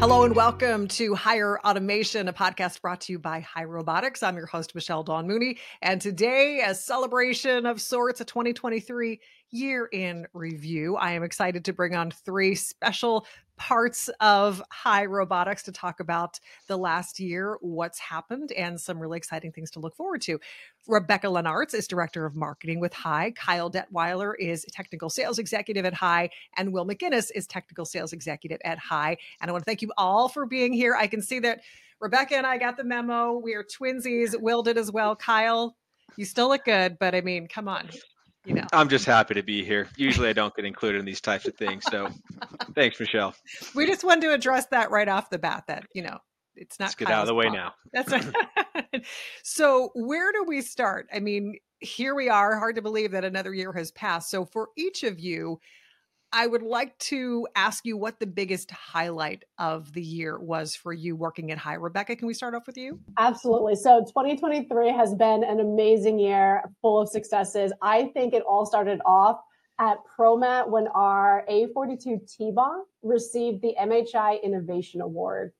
Hello and welcome to Higher Automation, a podcast brought to you by Hai Robotics. I'm your host, Michelle Dawn Mooney. And today, a celebration of sorts, a 2023 year in review. I am excited to bring on three special parts of Hai Robotics to talk about the last year, what's happened, and some really exciting things to look forward to. Rebecca Lenartz is Director of Marketing with Hai. Kyle Detweiler is Technical Sales Executive at Hai. And Will McGinnis is Technical Sales Executive at Hai. And I want to thank you all for being here. I can see that Rebecca and I got the memo. We are twinsies. Will did as well. Kyle, you still look good, but I mean, come on you know. I'm just happy to be here. Usually I don't get included in these types of things. So thanks, Michelle. We just wanted to address that right off the bat that, you know, it's not Let's get out of the way fault. now. That's right. so where do we start? I mean, here we are. Hard to believe that another year has passed. So for each of you, I would like to ask you what the biggest highlight of the year was for you working at Hai. Rebecca, can we start off with you? Absolutely. So 2023 has been an amazing year full of successes. I think it all started off at ProMat when our A42 T-Bomb received the MHI Innovation Award.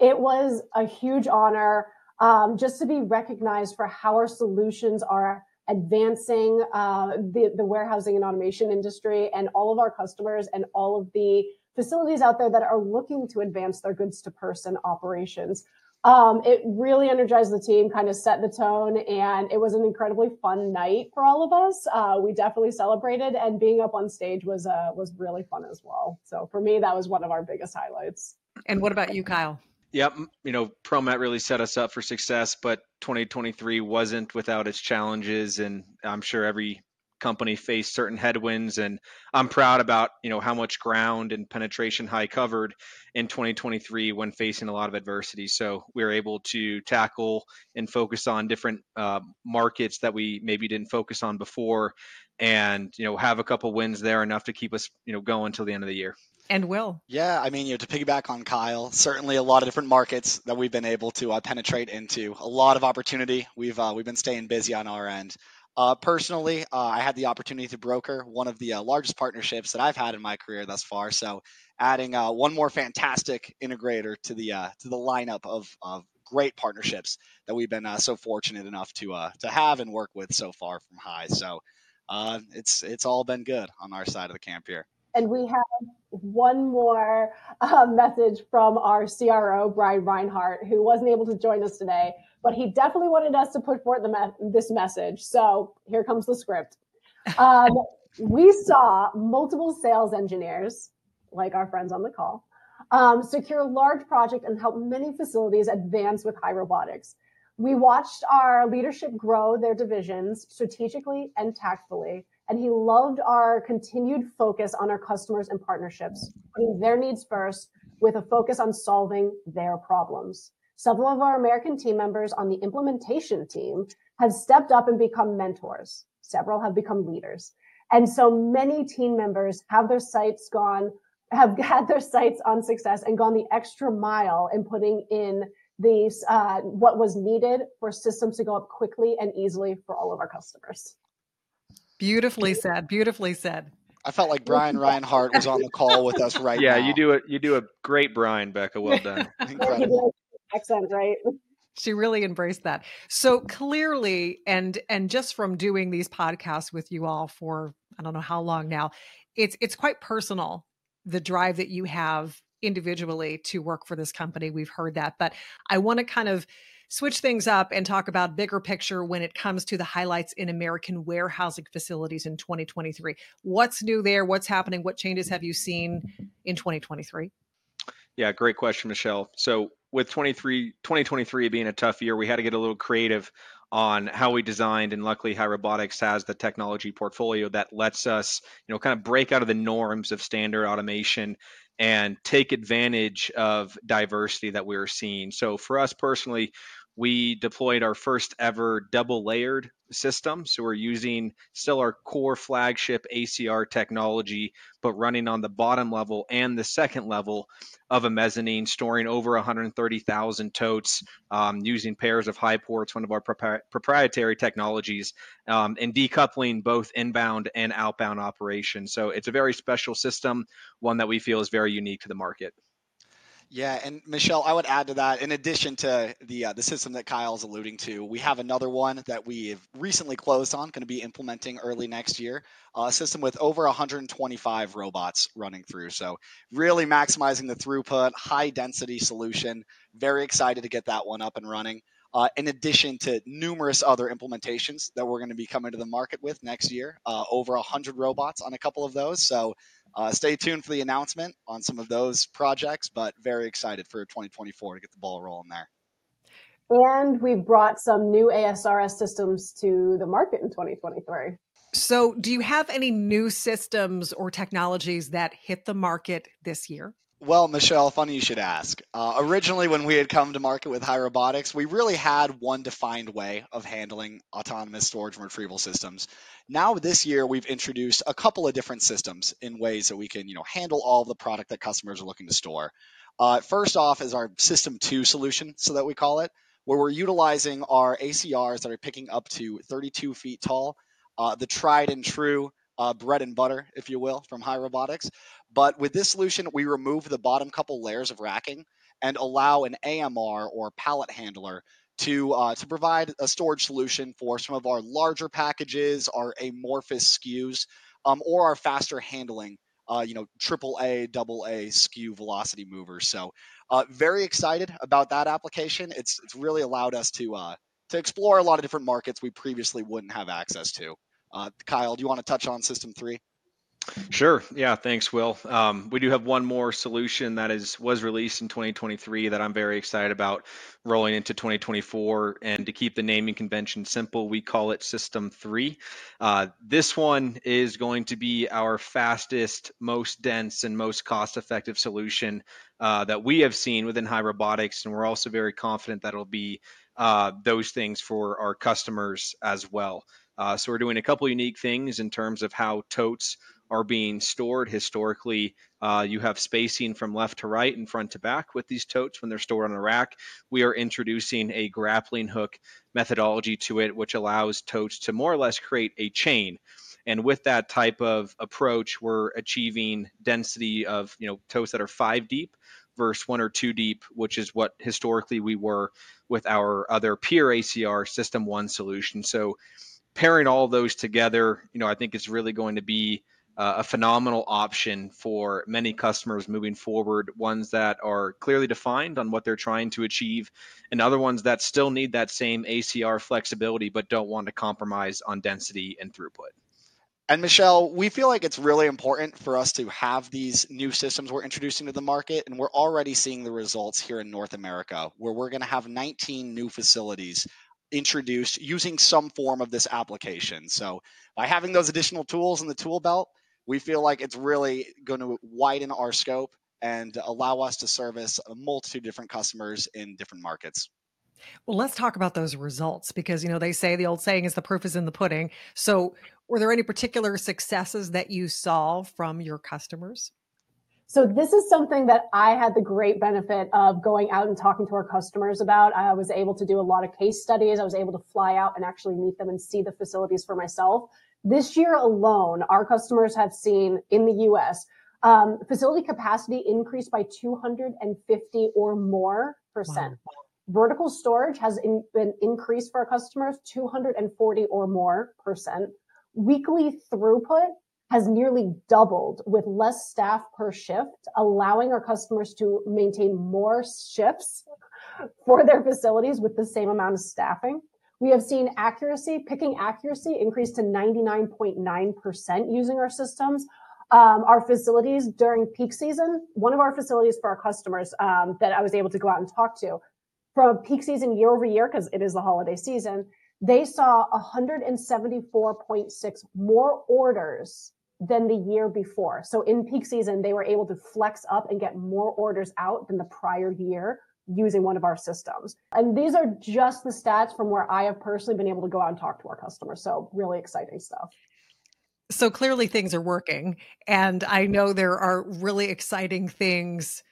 It was a huge honor um, just to be recognized for how our solutions are advancing uh, the, the warehousing and automation industry and all of our customers and all of the facilities out there that are looking to advance their goods to person operations. Um, it really energized the team, kind of set the tone, and it was an incredibly fun night for all of us. Uh, we definitely celebrated, and being up on stage was uh, was really fun as well. So for me, that was one of our biggest highlights. And what about you, Kyle? Yep, you know, ProMat really set us up for success, but 2023 wasn't without its challenges, and I'm sure every company faced certain headwinds and i'm proud about you know how much ground and penetration Hai covered in 2023 when facing a lot of adversity. So we were able to tackle and focus on different uh, markets that we maybe didn't focus on before and you know have a couple wins there enough to keep us you know going until the end of the year and will. Yeah, I mean, you know, to piggyback on Kyle, certainly a lot of different markets that we've been able to uh, penetrate into. A lot of opportunity. We've uh, we've been staying busy on our end. Uh, personally, uh, I had the opportunity to broker one of the uh, largest partnerships that I've had in my career thus far. So, adding uh, one more fantastic integrator to the to the lineup of, of great partnerships that we've been so fortunate enough to to have and work with so far from Hai. So, it's it's all been good on our side of the camp here. And we have one more uh, message from our CRO, Brian Reinhart, who wasn't able to join us today, but he definitely wanted us to put forth me- this message. So here comes the script. Um, we saw multiple sales engineers, like our friends on the call, um, secure a large project and help many facilities advance with Hai Robotics. We watched our leadership grow their divisions strategically and tactfully and he loved our continued focus on our customers and partnerships, putting their needs first with a focus on solving their problems. Several of our American team members on the implementation team have stepped up and become mentors. Several have become leaders. And so many team members have their sights gone, have had their sights on success and gone the extra mile in putting in these, uh, what was needed for systems to go up quickly and easily for all of our customers. Beautifully said. Beautifully said. I felt like Brian Reinhart was on the call with us right now. yeah, now. you do it. You do a great Brian, Becca. Well done. Incredible. Accent, right? She really embraced that. So clearly, and and just from doing these podcasts with you all for I don't know how long now, it's it's quite personal the drive that you have individually to work for this company. We've heard that, but I want to kind of switch things up and talk about bigger picture when it comes to the highlights in American warehousing facilities in 2023. What's new there? What's happening? What changes have you seen in 2023? Yeah, great question, Michelle. So with 23, 2023 being a tough year, we had to get a little creative on how we designed and luckily Hai Robotics has the technology portfolio that lets us you know kind of break out of the norms of standard automation and take advantage of diversity that we are seeing. So for us personally we deployed our first ever double layered system. So we're using still our core flagship ACR technology, but running on the bottom level and the second level of a mezzanine, storing over 130,000 totes um, using pairs of HaiPorts, one of our propri- proprietary technologies, um, and decoupling both inbound and outbound operations. So it's a very special system, one that we feel is very unique to the market. Yeah, and Michelle, I would add to that. In addition to the uh, the system that Kyle's alluding to, we have another one that we have recently closed on, going to be implementing early next year. Uh, a system with over 125 robots running through, so really maximizing the throughput, high density solution. Very excited to get that one up and running. Uh, in addition to numerous other implementations that we're going to be coming to the market with next year, uh, over 100 robots on a couple of those. So uh, stay tuned for the announcement on some of those projects, but very excited for 2024 to get the ball rolling there. And we've brought some new ASRS systems to the market in 2023. So, do you have any new systems or technologies that hit the market this year? Well, Michelle, funny you should ask. Uh, originally, when we had come to market with Hai Robotics, we really had one defined way of handling autonomous storage and retrieval systems. Now, this year, we've introduced a couple of different systems in ways that we can, you know, handle all the product that customers are looking to store. Uh, first off is our System 2 solution, so that we call it, where we're utilizing our ACRs that are picking up to 32 feet tall, uh, the tried and true uh, bread and butter, if you will, from Hai Robotics. But with this solution, we remove the bottom couple layers of racking and allow an AMR or pallet handler to uh, to provide a storage solution for some of our larger packages, our amorphous SKUs, um, or our faster handling, uh, you know, triple A, double A SKU velocity movers. So, uh, very excited about that application. It's it's really allowed us to uh, to explore a lot of different markets we previously wouldn't have access to. Uh, Kyle, do you want to touch on System Three? Sure. Yeah. Thanks, Will. Um, we do have one more solution that is was released in 2023 that I'm very excited about rolling into 2024. And to keep the naming convention simple, we call it System Three. Uh, this one is going to be our fastest, most dense, and most cost-effective solution uh, that we have seen within Hai Robotics, and we're also very confident that it'll be uh, those things for our customers as well. Uh, so we're doing a couple unique things in terms of how totes are being stored. Historically, uh, you have spacing from left to right and front to back with these totes when they're stored on a rack. We are introducing a grappling hook methodology to it, which allows totes to more or less create a chain. And with that type of approach, we're achieving density of you know totes that are five deep versus one or two deep, which is what historically we were with our other peer ACR System One solution. So pairing all those together, you know, I think is really going to be uh, a phenomenal option for many customers moving forward. Ones that are clearly defined on what they're trying to achieve, and other ones that still need that same ACR flexibility but don't want to compromise on density and throughput. And Michelle, we feel like it's really important for us to have these new systems we're introducing to the market, and we're already seeing the results here in North America, where we're going to have 19 new facilities introduced using some form of this application. So by having those additional tools in the tool belt, we feel like it's really going to widen our scope and allow us to service a multitude of different customers in different markets. Well, let's talk about those results because you know they say the old saying is the proof is in the pudding. So, were there any particular successes that you saw from your customers? So this is something that I had the great benefit of going out and talking to our customers about. I was able to do a lot of case studies. I was able to fly out and actually meet them and see the facilities for myself. This year alone, our customers have seen in the US um, facility capacity increase by 250 or more percent. Wow. Vertical storage has in, been increased for our customers 240 or more percent. Weekly throughput has nearly doubled with less staff per shift, allowing our customers to maintain more shifts for their facilities with the same amount of staffing. We have seen accuracy, picking accuracy increase to 99.9% using our systems. Um, our facilities during peak season, one of our facilities for our customers um, that I was able to go out and talk to from peak season year over year, because it is the holiday season, they saw 174.6 more orders than the year before. So in peak season, they were able to flex up and get more orders out than the prior year using one of our systems. And these are just the stats from where I have personally been able to go out and talk to our customers. So really exciting stuff. So clearly things are working. And I know there are really exciting things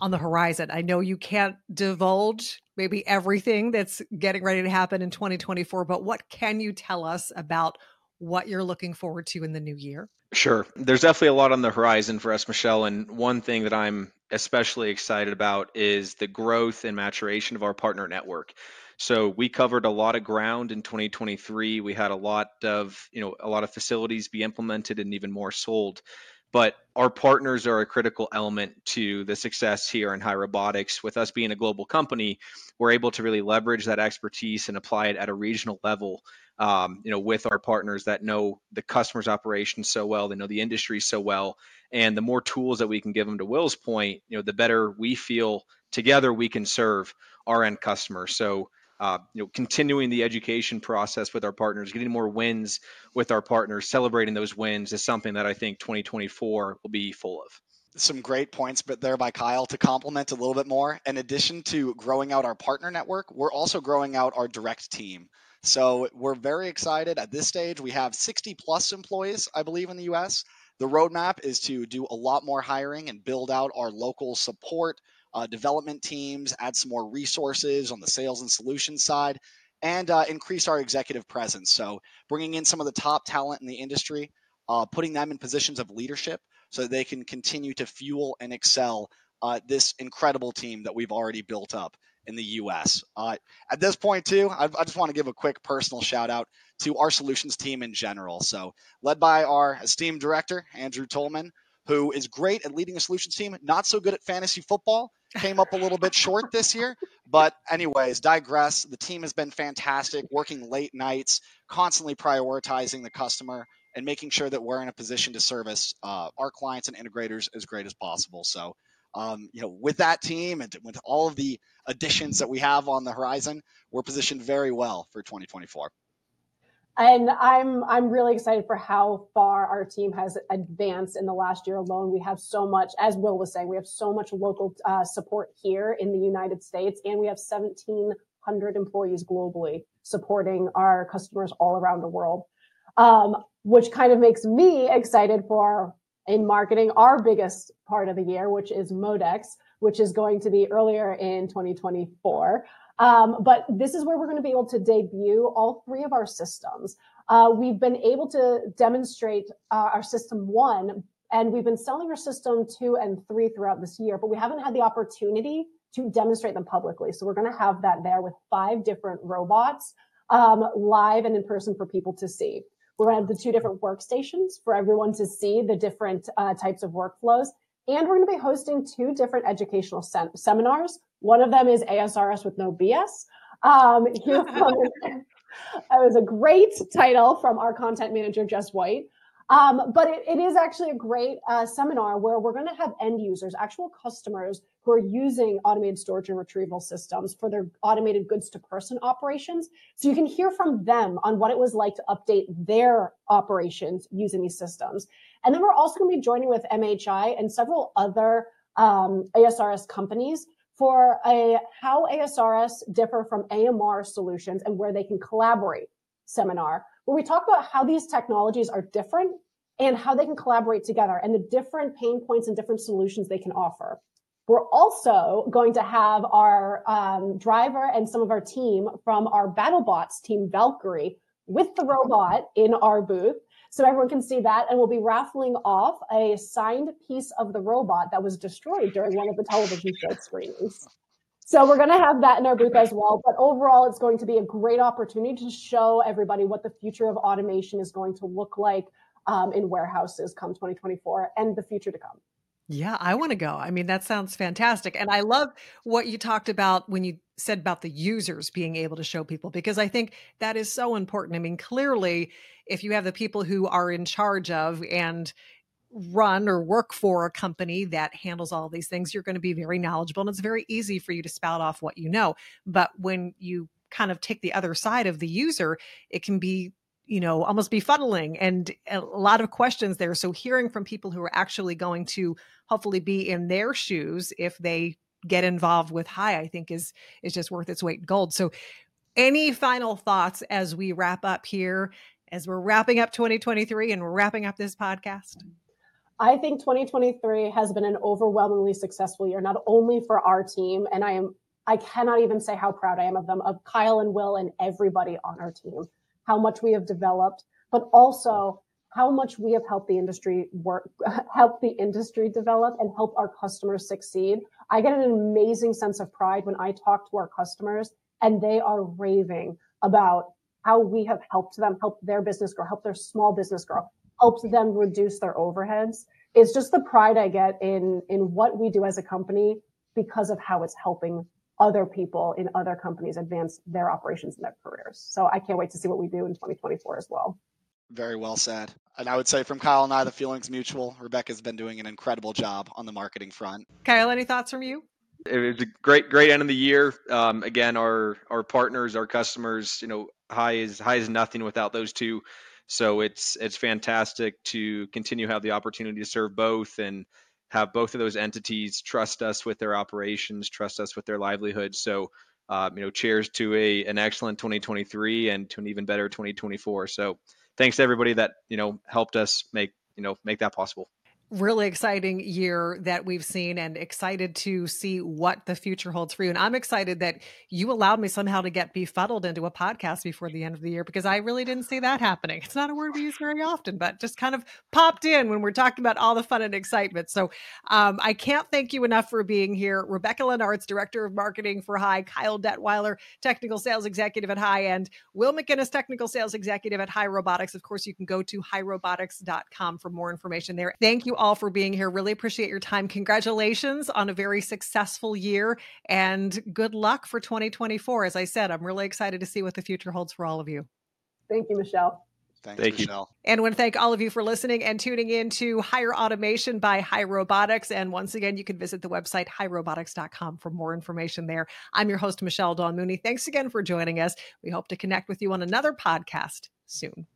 on the horizon. I know you can't divulge maybe everything that's getting ready to happen in 2024, but what can you tell us about what you're looking forward to in the new year? Sure. There's definitely a lot on the horizon for us, Michelle. And one thing that I'm especially excited about is the growth and maturation of our partner network. So we covered a lot of ground in 2023. We had a lot of, you know, a lot of facilities be implemented and even more sold. But our partners are a critical element to the success here in Hai Robotics. With us being a global company, we're able to really leverage that expertise and apply it at a regional level. Um, you know, with our partners that know the customer's operations so well, they know the industry so well, and the more tools that we can give them. To Will's point, you know, the better we feel together we can serve our end customer. So uh, you know, continuing the education process with our partners, getting more wins with our partners, celebrating those wins is something that I think 2024 will be full of. Some great points, but there by Kyle to complement a little bit more. In addition to growing out our partner network, we're also growing out our direct team. So we're very excited at this stage. We have 60 plus employees, I believe, in the US. The roadmap is to do a lot more hiring and build out our local support, uh, development teams, add some more resources on the sales and solutions side, and uh, increase our executive presence. So, bringing in some of the top talent in the industry, uh, putting them in positions of leadership so they can continue to fuel and excel uh, this incredible team that we've already built up in the US. Uh, at this point, too, I, I just want to give a quick personal shout out to our solutions team in general. So, led by our esteemed director, Andrew Tolman, who is great at leading a solutions team, not so good at fantasy football, came up a little bit short this year. But, anyways, digress. The team has been fantastic, working late nights, constantly prioritizing the customer and making sure that we're in a position to service uh, our clients and integrators as great as possible. So, um, you know, with that team and with all of the additions that we have on the horizon, we're positioned very well for 2024 and I'm I'm really excited for how far our team has advanced in the last year alone. We have so much, as Will was saying, we have so much local uh, support here in the United States, and we have 1,700 employees globally supporting our customers all around the world, um, which kind of makes me excited for in marketing our biggest part of the year, which is Modex, which is going to be earlier in 2024. Um, but this is where we're going to be able to debut all three of our systems. Uh, we've been able to demonstrate uh, our system one, and we've been selling our system two and three throughout this year, but we haven't had the opportunity to demonstrate them publicly. So we're going to have that there with five different robots um, live and in person for people to see. We're have the two different workstations for everyone to see the different uh, types of workflows. And we're going to be hosting two different educational sem- seminars one of them is ASRS with no BS. Um, it was a great title from our content manager, Jess White. Um, but it, it is actually a great uh, seminar where we're going to have end users, actual customers who are using automated storage and retrieval systems for their automated goods to person operations. So you can hear from them on what it was like to update their operations using these systems. And then we're also going to be joining with MHI and several other um, ASRS companies for a how ASRS differ from AMR solutions and where they can collaborate seminar, where we talk about how these technologies are different and how they can collaborate together and the different pain points and different solutions they can offer. We're also going to have our um, driver and some of our team from our BattleBots team, Valkyrie, with the robot in our booth so everyone can see that. And we'll be raffling off a signed piece of the robot that was destroyed during one of the television show screenings. So we're going to have that in our booth as well. But overall, it's going to be a great opportunity to show everybody what the future of automation is going to look like um, in warehouses come 2024 and the future to come. Yeah, I want to go. I mean, that sounds fantastic. And I love what you talked about when you said about the users being able to show people, because I think that is so important. I mean, clearly, if you have the people who are in charge of and run or work for a company that handles all these things, you're going to be very knowledgeable and it's very easy for you to spout off what you know. But when you kind of take the other side of the user, it can be you know almost befuddling and a lot of questions there. So hearing from people who are actually going to hopefully be in their shoes if they get involved with Hai i think is is just worth its weight in gold. So any final thoughts as we wrap up here as we're wrapping up 2023 and wrapping up this podcast? I think 2023 has been an overwhelmingly successful year, not only for our team, and I am I cannot even say how proud I am of them, of Kyle and Will and everybody on our team, how much we have developed, but also how much we have helped the industry work, help the industry develop and help our customers succeed. I get an amazing sense of pride when I talk to our customers and they are raving about how we have helped them help their business grow, help their small business grow, helped them reduce their overheads. It's just the pride I get in in what we do as a company because of how it's helping other people in other companies advance their operations and their careers. So I can't wait to see what we do in 2024 as well. Very well said. And I would say from Kyle and I, the feeling's mutual. Rebecca's been doing an incredible job on the marketing front. Kyle, any thoughts from you? It was a great, great end of the year. Um, again, our our partners, our customers, you know, Hai is Hai is nothing without those two. So it's it's fantastic to continue have the opportunity to serve both and have both of those entities trust us with their operations, trust us with their livelihood. So um, you know, cheers to a an excellent 2023 and to an even better 2024. So thanks to everybody that you know helped us make you know make that possible really exciting year that we've seen and excited to see what the future holds for you. And I'm excited that you allowed me somehow to get befuddled into a podcast before the end of the year because I really didn't see that happening. It's not a word we use very often, but just kind of popped in when we're talking about all the fun and excitement. So um, I can't thank you enough for being here. Rebecca Lenartz, Director of Marketing for Hai, Kyle Detweiler, Technical Sales Executive at Hai, and Will McGinnis, Technical Sales Executive at Hai Robotics. Of course, you can go to hairobotics.com for more information there. Thank you all for being here. Really appreciate your time. Congratulations on a very successful year and good luck for 2024. As I said, I'm really excited to see what the future holds for all of you. Thank you, Michelle. Thanks, Thank Michelle. You. And I want to thank all of you for listening and tuning in to Hire Automation by Hai Robotics. And once again, you can visit the website hairobotics.com for more information there. I'm your host, Michelle Dawn Mooney. Thanks again for joining us. We hope to connect with you on another podcast soon.